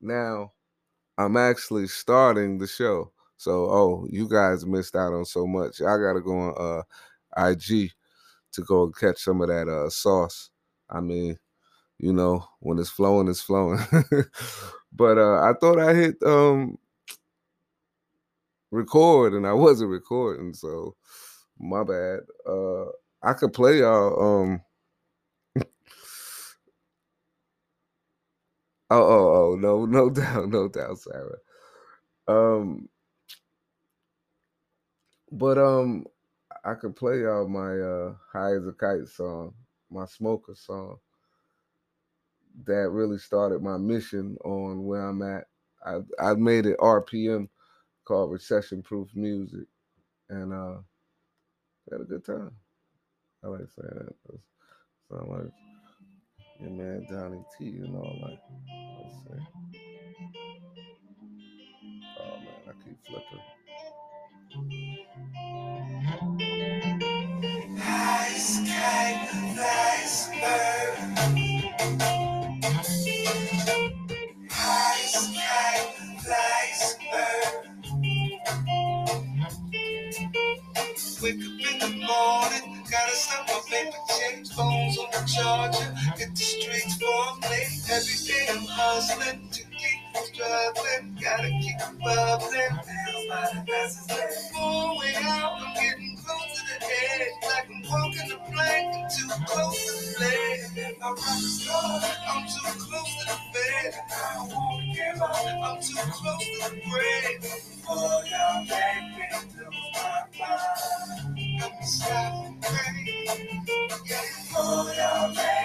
now I'm actually starting the show. So, oh, you guys missed out on so much. I gotta go on uh, IG to go and catch some of that uh, sauce. I mean, you know, when it's flowing, it's flowing. but uh, I thought I hit um, record and I wasn't recording, so my bad. Uh, I could play y'all. Um, oh, oh, oh, no, no doubt, no doubt, Sarah. Um, but um, I could play y'all my uh "High as a Kite" song, my smoker song. That really started my mission on where I'm at. I I made it RPM called Recession Proof Music, and uh, had a good time. I like saying that. Sound like your man Donnie T and all that. Let's see. Oh man, I keep flipping. Stopping pain.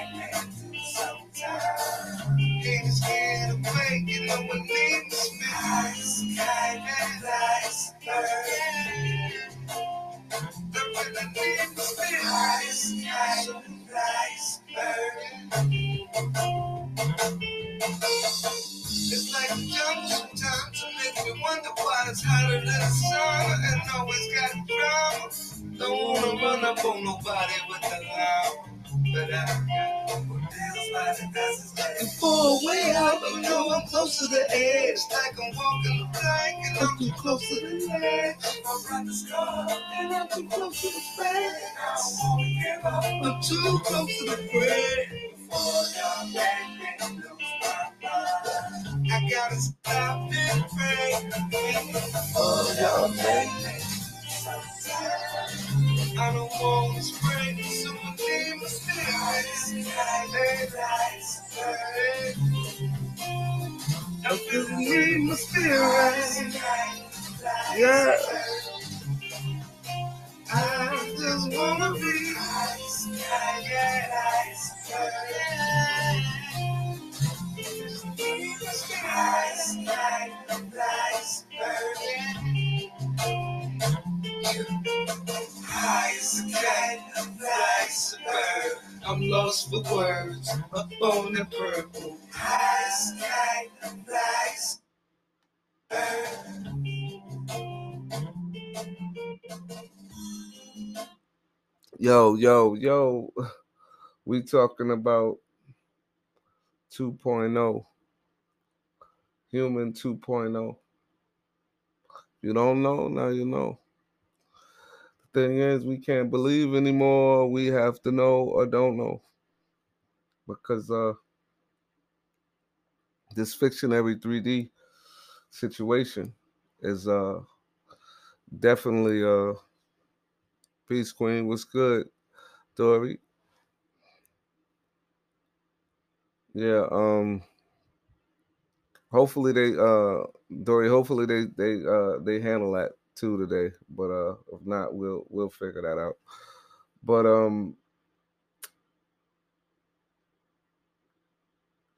And I'm too close to the wanna up. I'm too close to the mind. I gotta stop pray. Oh, y'all make me I don't to spray, so I need my spirit. I just need my spirit. Yeah. I just wanna be. A cat, high as a bird. I'm lost for words, up on the purple. High as a cat, Yo, yo, yo. We talking about 2.0. Human 2.0. You don't know, now you know. The thing is, we can't believe anymore. We have to know or don't know. Because uh this fictionary 3D situation is uh definitely uh peace queen. What's good, Dory? Yeah, um hopefully they uh Dory, hopefully they they uh they handle that too today. But uh if not, we'll we'll figure that out. But um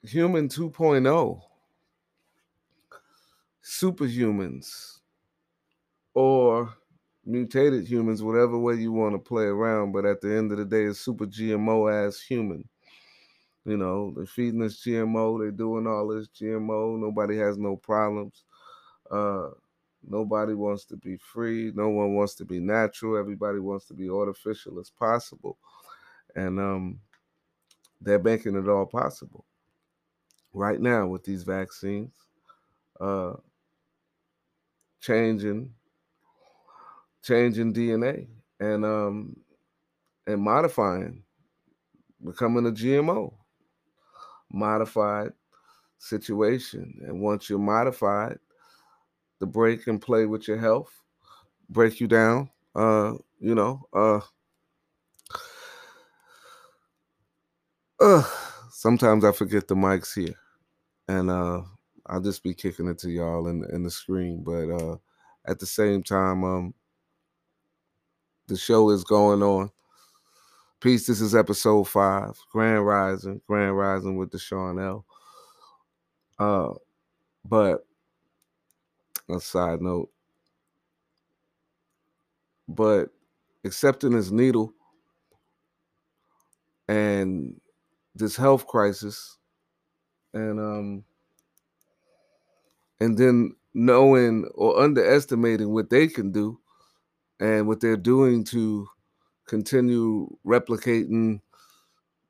Human 2.0 superhumans or mutated humans, whatever way you want to play around, but at the end of the day, it's super GMO as human. You know, they're feeding us GMO, they're doing all this GMO, nobody has no problems. Uh nobody wants to be free, no one wants to be natural, everybody wants to be artificial as possible. And um they're making it all possible. right now with these vaccines, uh, changing, changing DNA and um, and modifying, becoming a GMO, modified situation. And once you're modified, the break and play with your health, break you down. Uh, you know, uh, uh, sometimes I forget the mics here, and uh, I'll just be kicking it to y'all in in the screen. But uh, at the same time, um, the show is going on. Peace. This is episode five, Grand Rising, Grand Rising with Deshaun L. Uh, but a side note, but accepting his needle and this health crisis and um and then knowing or underestimating what they can do and what they're doing to continue replicating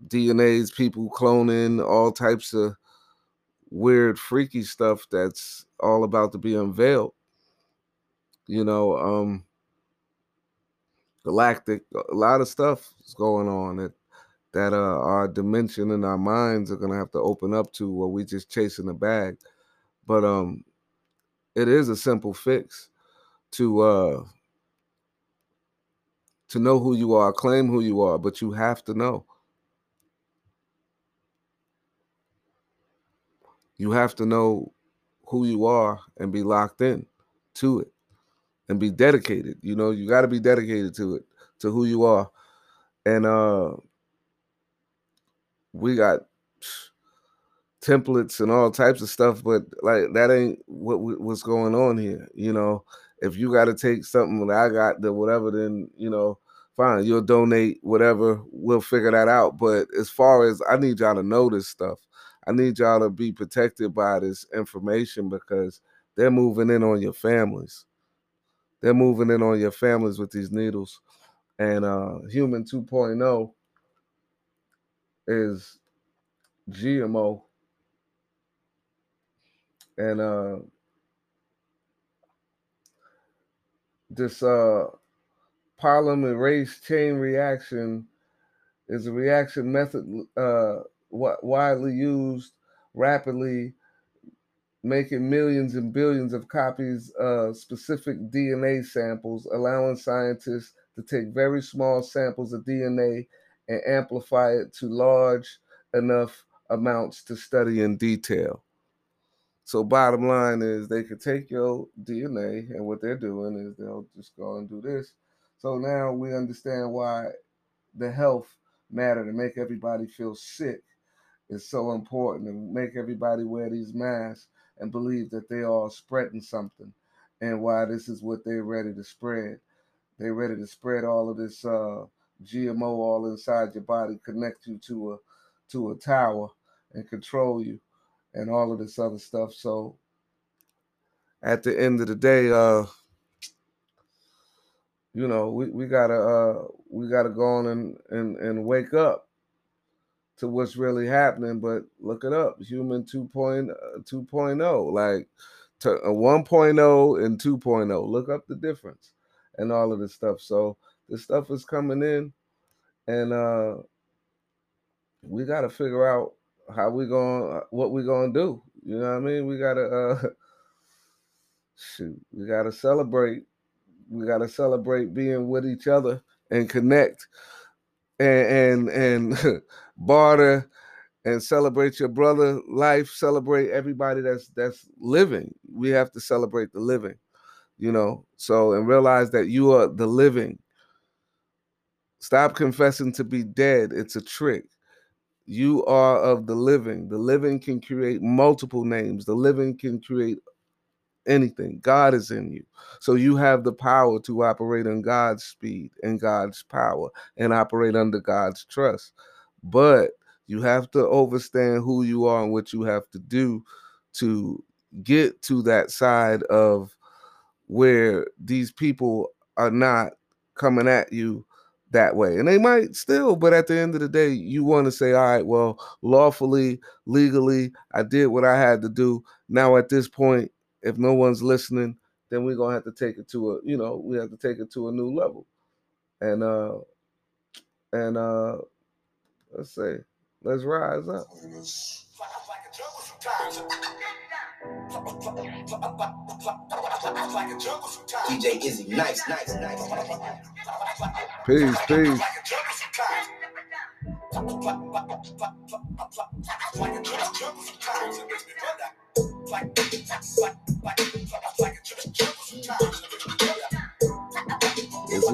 DNA's, people cloning, all types of weird, freaky stuff that's all about to be unveiled. You know, um, galactic, a lot of stuff is going on that that uh, our dimension and our minds are gonna have to open up to, or we just chasing the bag. But um, it is a simple fix to uh to know who you are, claim who you are, but you have to know. You have to know who you are and be locked in to it and be dedicated. You know, you got to be dedicated to it, to who you are. And uh we got templates and all types of stuff, but like that ain't what what's going on here. You know, if you got to take something that I got, the whatever, then you know, fine, you'll donate whatever. We'll figure that out. But as far as I need y'all to know this stuff, I need y'all to be protected by this information because they're moving in on your families. They're moving in on your families with these needles. And uh Human 2.0 is GMO. And uh this uh polymerase chain reaction is a reaction method uh, widely used rapidly, making millions and billions of copies of specific DNA samples, allowing scientists to take very small samples of DNA and amplify it to large enough amounts to study in detail. So bottom line is they could take your DNA and what they're doing is they'll just go and do this. So now we understand why the health matter to make everybody feel sick is so important and make everybody wear these masks and believe that they are spreading something and why this is what they're ready to spread. They're ready to spread all of this uh, GMO all inside your body, connect you to a to a tower and control you and all of this other stuff. So at the end of the day, uh, you know, we, we gotta uh we gotta go on and, and and wake up to what's really happening. But look it up, human 2.0, uh, 2.0 like to, uh, 1.0 and 2.0. Look up the difference and all of this stuff. So this stuff is coming in, and uh we got to figure out how we going what we gonna do. You know what I mean? We gotta uh shoot, we gotta celebrate. We gotta celebrate being with each other and connect and and and barter and celebrate your brother life, celebrate everybody that's that's living. We have to celebrate the living, you know. So and realize that you are the living. Stop confessing to be dead. It's a trick. You are of the living. The living can create multiple names. The living can create anything. God is in you. So you have the power to operate in God's speed and God's power and operate under God's trust. But you have to understand who you are and what you have to do to get to that side of where these people are not coming at you that way. And they might still, but at the end of the day, you want to say, all right, well, lawfully, legally, I did what I had to do. Now at this point, if no one's listening, then we're gonna have to take it to a, you know, we have to take it to a new level. And uh and uh let's say, let's rise up. DJ Izzy, nice, nice, nice. Peace, peace. It's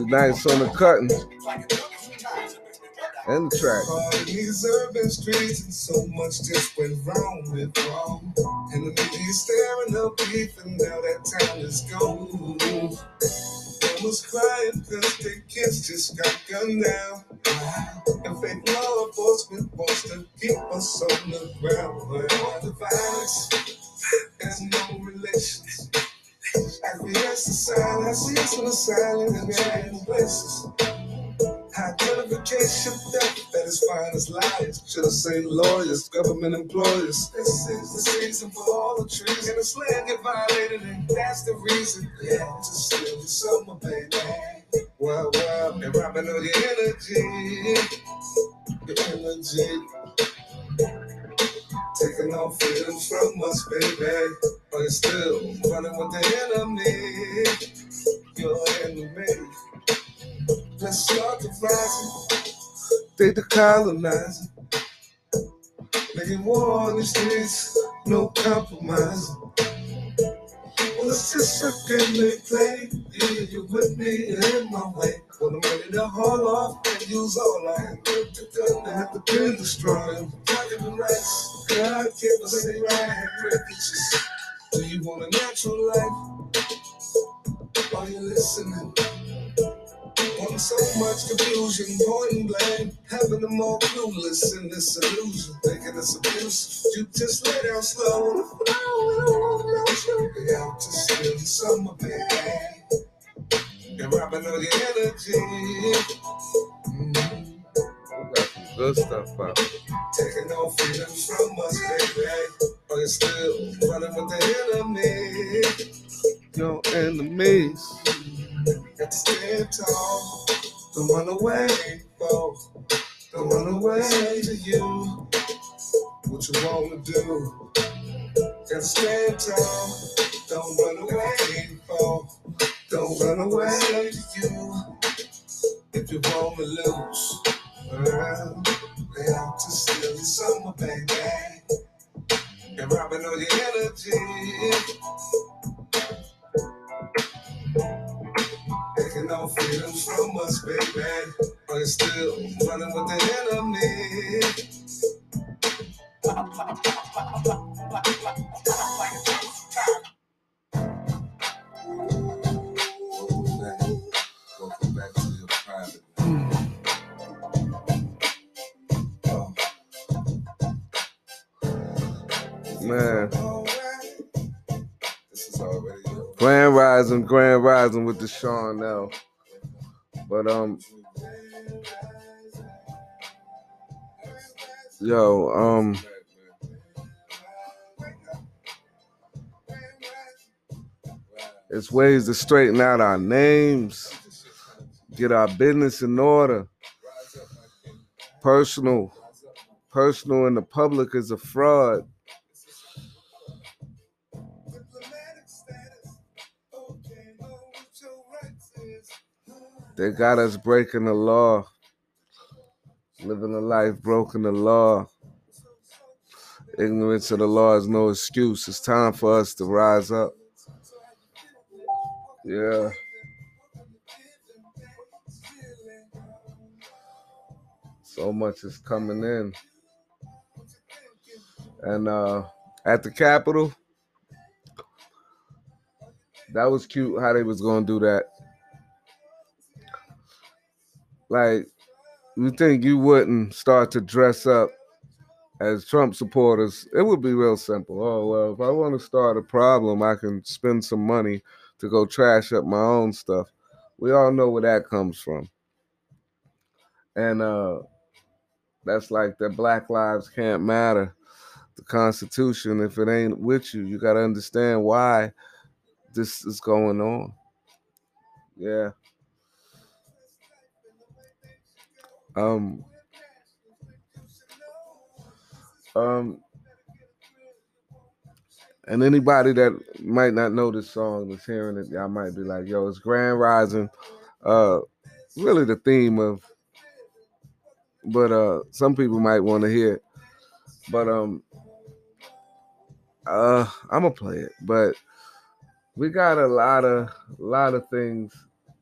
nice on the cutting and the track. These urban streets and so much just went wrong with wrong. And the media staring up and now that town is gone. They was crying cause their kids just got gunned down. And fake law enforcement wants to keep us on the ground. Where all the violence Acquiesce to silence, acquiesce to the silence trading places. Identification theft that is fine as liars. Should have said lawyers, government employers. This is the season for all the trees and the land get violated, and that's the reason. Yeah, to steal the summer, baby. Well, well, and robbing all your energy, your energy. Taking all freedom from us, baby. But it's still running with the enemy. Your enemy. Let's start the rising. They the colonizing. Making war on the streets, no compromise. Well, it's just a game they play. Yeah, you with me in my way. When I'm ready to haul off and use all I have to gun to have to been destroyed. Talking the rights, God give us a right privileges. Do you want a natural life? Are you listening? Want so much confusion, point and blame, having them all clueless in this illusion, thinking it's abuse. You just lay down slow, and flow, be out to steal the summer, baby. And robbing all your energy. Mhm. Got some good stuff out. Taking no freedom from us, baby. But you're still running with the enemy. Your enemies. Got to stand tall. Don't run away, bro. Don't run away to you. What you want to do? Got to stand tall. Don't run Man. Grand Rising, Grand Rising with the Sean now. But um, yo, um, it's ways to straighten out our names, get our business in order. Personal, personal in the public is a fraud. They got us breaking the law, living a life broken the law. Ignorance of the law is no excuse. It's time for us to rise up. Yeah. So much is coming in. And uh at the Capitol, that was cute how they was gonna do that. Like, you think you wouldn't start to dress up as Trump supporters? It would be real simple. Oh well, if I want to start a problem, I can spend some money to go trash up my own stuff. We all know where that comes from. and uh that's like the black lives can't matter the constitution if it ain't with you you got to understand why this is going on yeah um um and anybody that might not know this song is hearing it y'all might be like yo it's grand rising. Uh really the theme of but uh some people might want to hear but um uh i'm gonna play it. But we got a lot of lot of things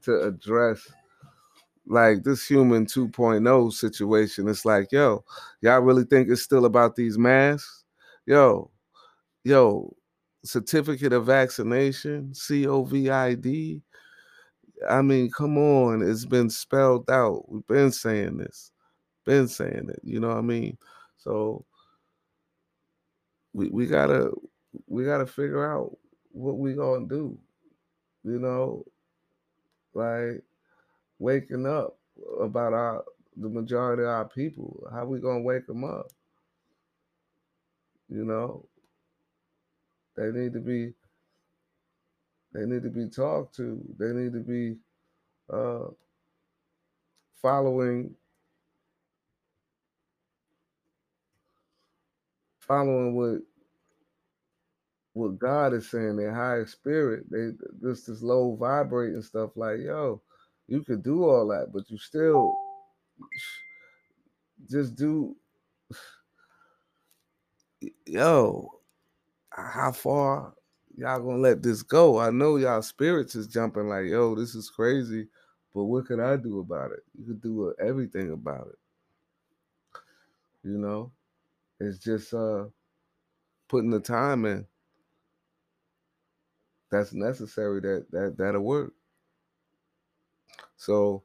to address. Like this human 2.0 situation it's like yo y'all really think it's still about these masks? Yo yo certificate of vaccination covid i mean come on it's been spelled out. We've been saying this been saying it you know what i mean? So we, we gotta we gotta figure out what we gonna do you know? Like waking up about our the majority of our people how we gonna wake them up? You know they need to be they need to be talked to. They need to be uh following following what what God is saying, their higher spirit, they this this low vibrating stuff like, yo, you could do all that, but you still just do yo, how far y'all gonna let this go? I know y'all spirits is jumping like, yo, this is crazy, but what could I do about it? You could do everything about it. You know, it's just uh putting the time in that's necessary that that that'll work so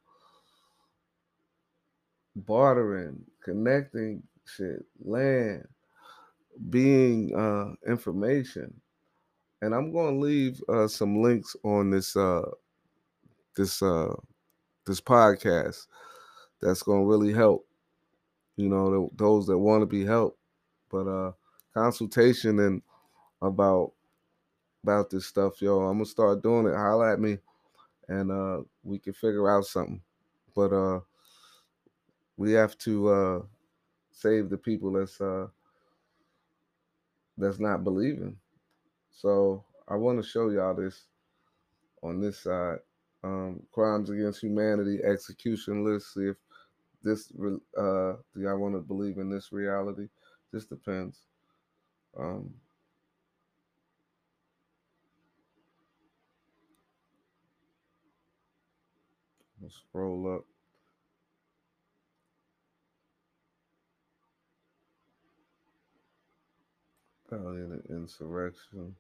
bartering connecting shit land being uh information and i'm going to leave uh some links on this uh this uh this podcast that's going to really help you know those that want to be helped but uh consultation and about about this stuff, yo. I'm gonna start doing it. Holla at me, and uh, we can figure out something. But uh, we have to uh, save the people that's uh, that's not believing. So I want to show y'all this on this side. Um, crimes against humanity execution list. See if this uh, do y'all want to believe in this reality? This depends. Um, scroll up. Valiant insurrection.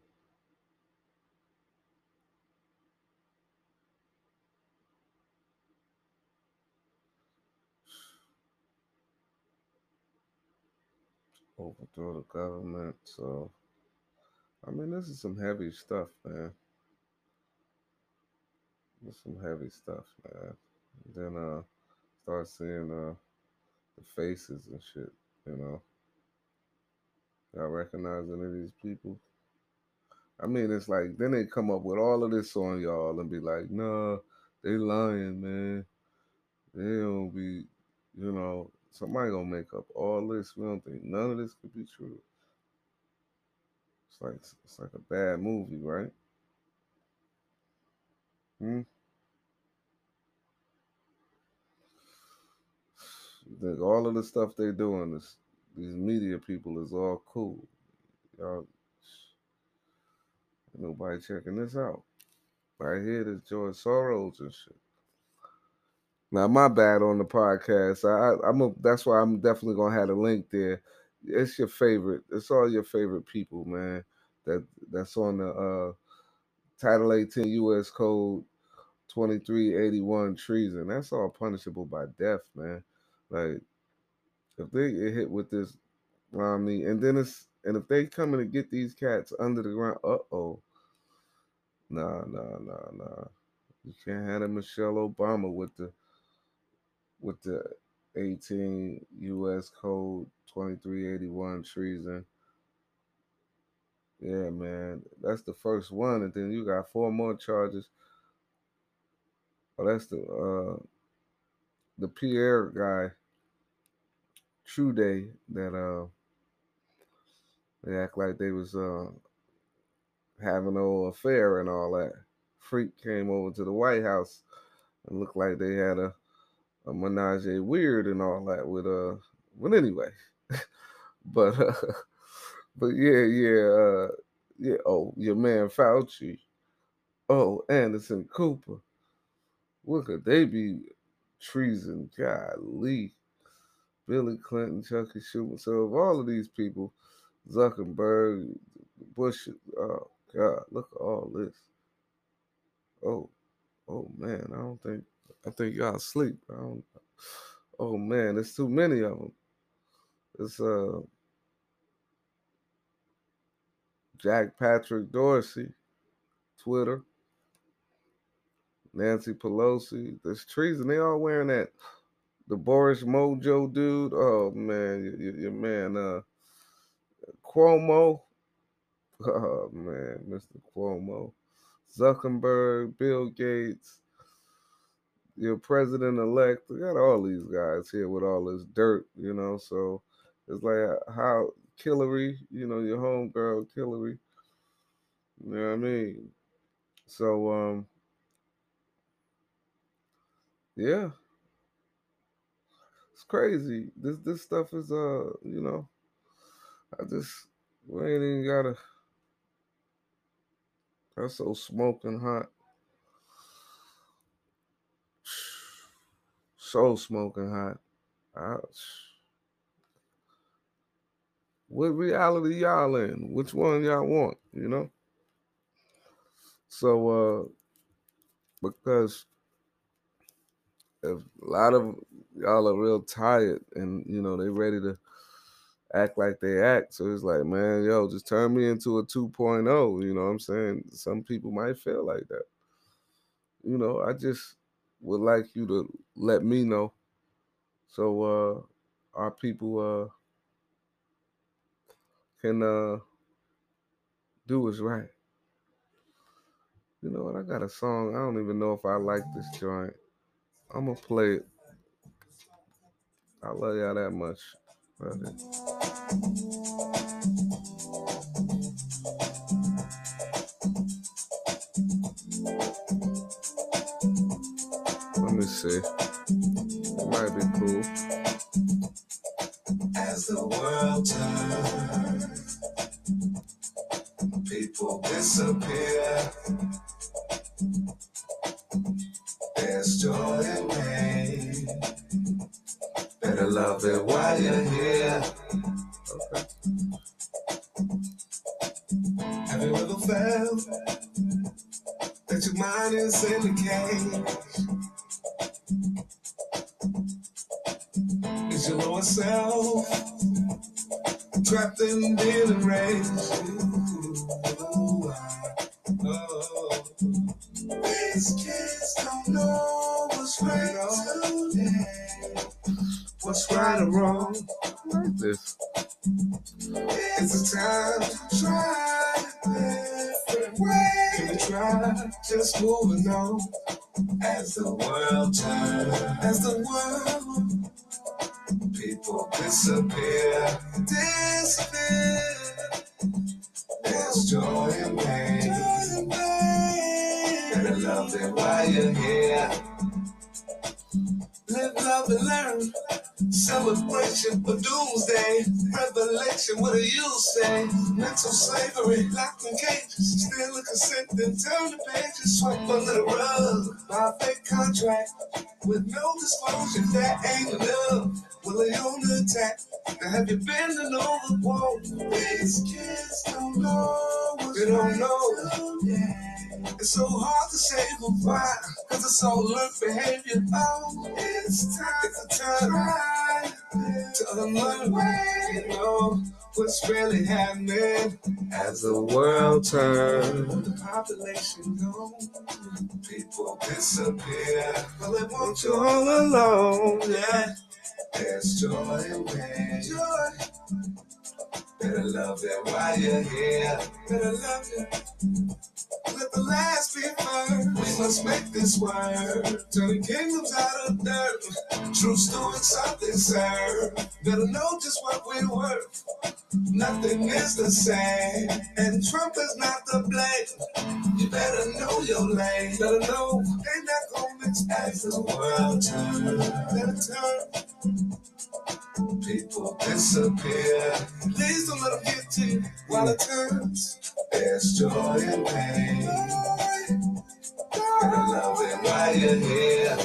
Overthrow the government. So, I mean, this is some heavy stuff, man. There's some heavy stuff, man. Then uh start seeing uh the faces and shit, you know. Y'all recognize any of these people? I mean, it's like then they come up with all of this on y'all and be like, "Nah, they lying, man. They don't be, you know, somebody gonna make up all this. We don't think none of this could be true. It's like it's like a bad movie, right? Hmm. Think all of the stuff they doing this these media people is all cool. Y'all nobody checking this out. Right here, this George Soros and shit. Now, my bad on the podcast. I, I'm a, that's why I'm definitely gonna have a link there. It's your favorite. It's all your favorite people, man. That that's on the uh, Title 18 U.S. Code 2381 treason. That's all punishable by death, man. Like if they get hit with this, mean, and then it's and if they coming to get these cats under the ground, uh oh. Nah, nah, nah, nah. You can't have a Michelle Obama with the with the 18 U.S. Code 2381 treason. Yeah, man, that's the first one, and then you got four more charges. Oh, that's the uh the Pierre guy, Trudeau, that uh they act like they was uh having an old affair and all that. Freak came over to the White House and looked like they had a a menage a weird and all that with uh but anyway. but uh but yeah, yeah, uh yeah, oh your man Fauci. Oh, Anderson Cooper. What could they be treason? Golly. Billy Clinton, Chucky Schumer. So of all of these people, Zuckerberg, Bush, oh God, look at all this. Oh, oh man, I don't think I think y'all asleep. I don't oh man, there's too many of them. It's uh Jack Patrick Dorsey, Twitter. Nancy Pelosi. There's treason. They all wearing that. The Boris Mojo dude. Oh man, your, your man uh Cuomo. Oh man, Mr. Cuomo. Zuckerberg, Bill Gates, your president elect. We got all these guys here with all this dirt, you know. So it's like how Hillary, you know, your homegirl Hillary. You know what I mean? So um yeah. It's crazy. This this stuff is uh, you know, I just we ain't even gotta that's so smoking hot. So smoking hot. I, what reality y'all in? Which one y'all want, you know? So uh because if a lot of y'all are real tired and you know they ready to act like they act. So it's like, man, yo, just turn me into a 2.0. You know what I'm saying? Some people might feel like that. You know, I just would like you to let me know. So uh our people uh can uh do what's right. You know what? I got a song. I don't even know if I like this joint. I'm gonna play it. I love y'all that much. Let me see. It might be cool. As the world turns, people disappear. Don't know what's right. What's or wrong? Like this. It's a time to try different. Can we try just moving on as the world turns? As the world, people disappear, disappear. Here. Live, love, and learn. Celebration for doomsday. Revelation, what do you say? Mental slavery, locked in cages. Still a consent, then turn the pages. Swipe under the rug. A fake contract with no disclosure. That ain't enough. Well, they on the attack. Now, have you been the wall? These kids don't know what they don't know. It's so hard to say goodbye, cause it's all learned behavior. Oh, it's time, it's a time to unlearn you know what's really happening As the world turns. the population gone. People disappear. Well, they want You all alone. yeah. There's joy me. Joy. Better love it while you're here. Better love it. Let the last be first. We must make this work. Turning kingdoms out of dirt. True stewards something serve. Better know just what we're worth. Nothing is the same. And Trump is not the blame. You better know your lane. Better know. They not gonna mix as the world turns. Better turn. People disappear. Please don't let them get to you while it turns. There's joy and pain. Better love it while you're here.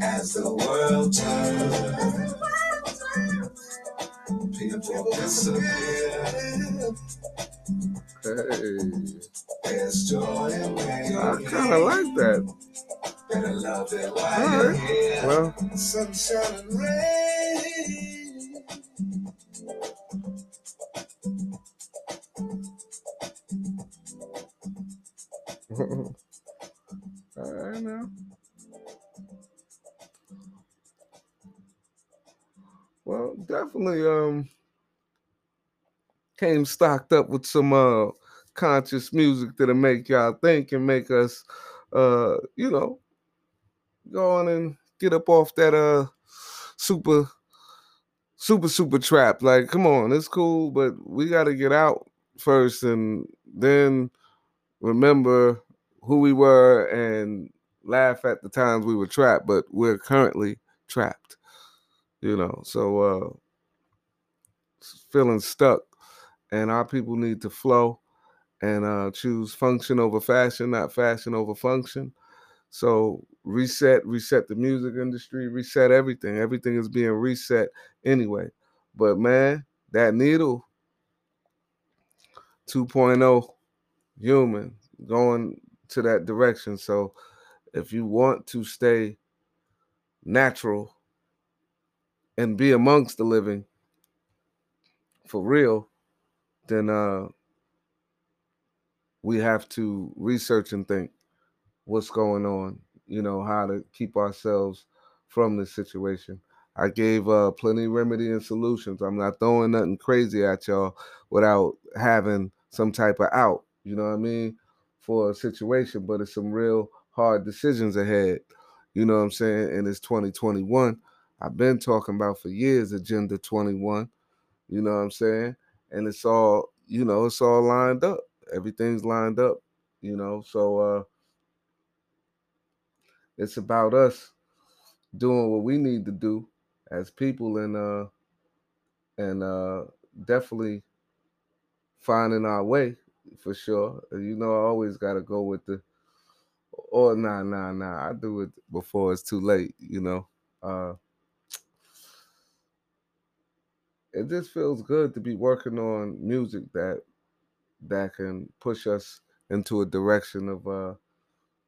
As the world turns, people disappear. Sunshine and rain. all right now. Well, definitely um came stocked up with some uh conscious music that'll make y'all think and make us uh you know go on and get up off that uh super super super trap. Like, come on, it's cool, but we gotta get out first and then remember who we were and laugh at the times we were trapped, but we're currently trapped. You know, so uh feeling stuck and our people need to flow and uh choose function over fashion, not fashion over function. So reset, reset the music industry, reset everything. Everything is being reset anyway. But man, that needle 2.0 human going to that direction. So if you want to stay natural and be amongst the living for real, then uh we have to research and think what's going on, you know, how to keep ourselves from this situation. I gave uh plenty remedy and solutions. I'm not throwing nothing crazy at y'all without having some type of out, you know what I mean, for a situation, but it's some real hard decisions ahead. You know what I'm saying? And it's 2021. I've been talking about for years Agenda 21. You know what I'm saying? And it's all, you know, it's all lined up. Everything's lined up, you know. So uh it's about us doing what we need to do as people and uh and uh definitely finding our way for sure. You know, I always gotta go with the or nah nah nah. I do it before it's too late, you know. Uh it just feels good to be working on music that that can push us into a direction of uh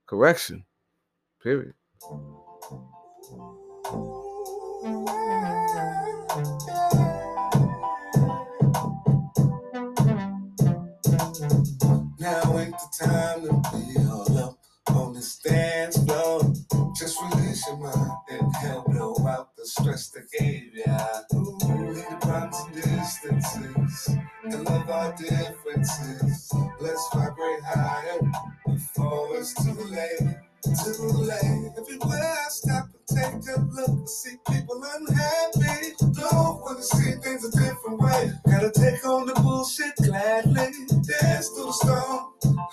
correction. Period. Now ain't the time to be all up on this dance floor. Just release your mind and help blow out the stress that gave ya. Ooh, the problems and distances and love our differences. Let's vibrate higher before it's too late. Too late. Everywhere I stop and take a look, I see people unhappy. Don't wanna see things a different way. Gotta take on the bullshit gladly. Dance through the storm.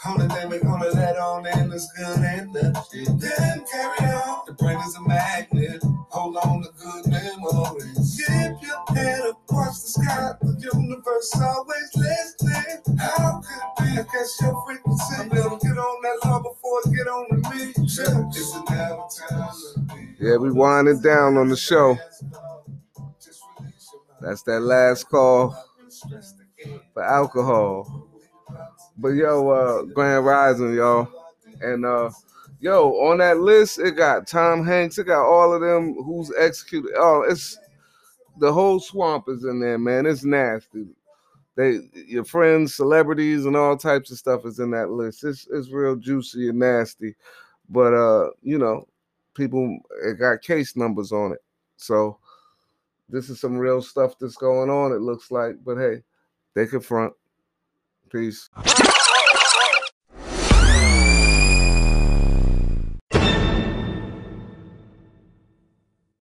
Only thing we gonna let on in is good energy. Then carry on. The brain is a magnet. Hold on to good memories. Keep your head up, watch the sky. The universe always listening. How could it be? I guess your Yeah, we winding down on the show. That's that last call for alcohol. But yo, uh Grand Rising, y'all. And uh yo, on that list, it got Tom Hanks, it got all of them who's executed. Oh, it's the whole swamp is in there, man. It's nasty. They your friends, celebrities, and all types of stuff is in that list. It's it's real juicy and nasty. But uh, you know, people it got case numbers on it. So this is some real stuff that's going on, it looks like. But hey, they confront. Peace.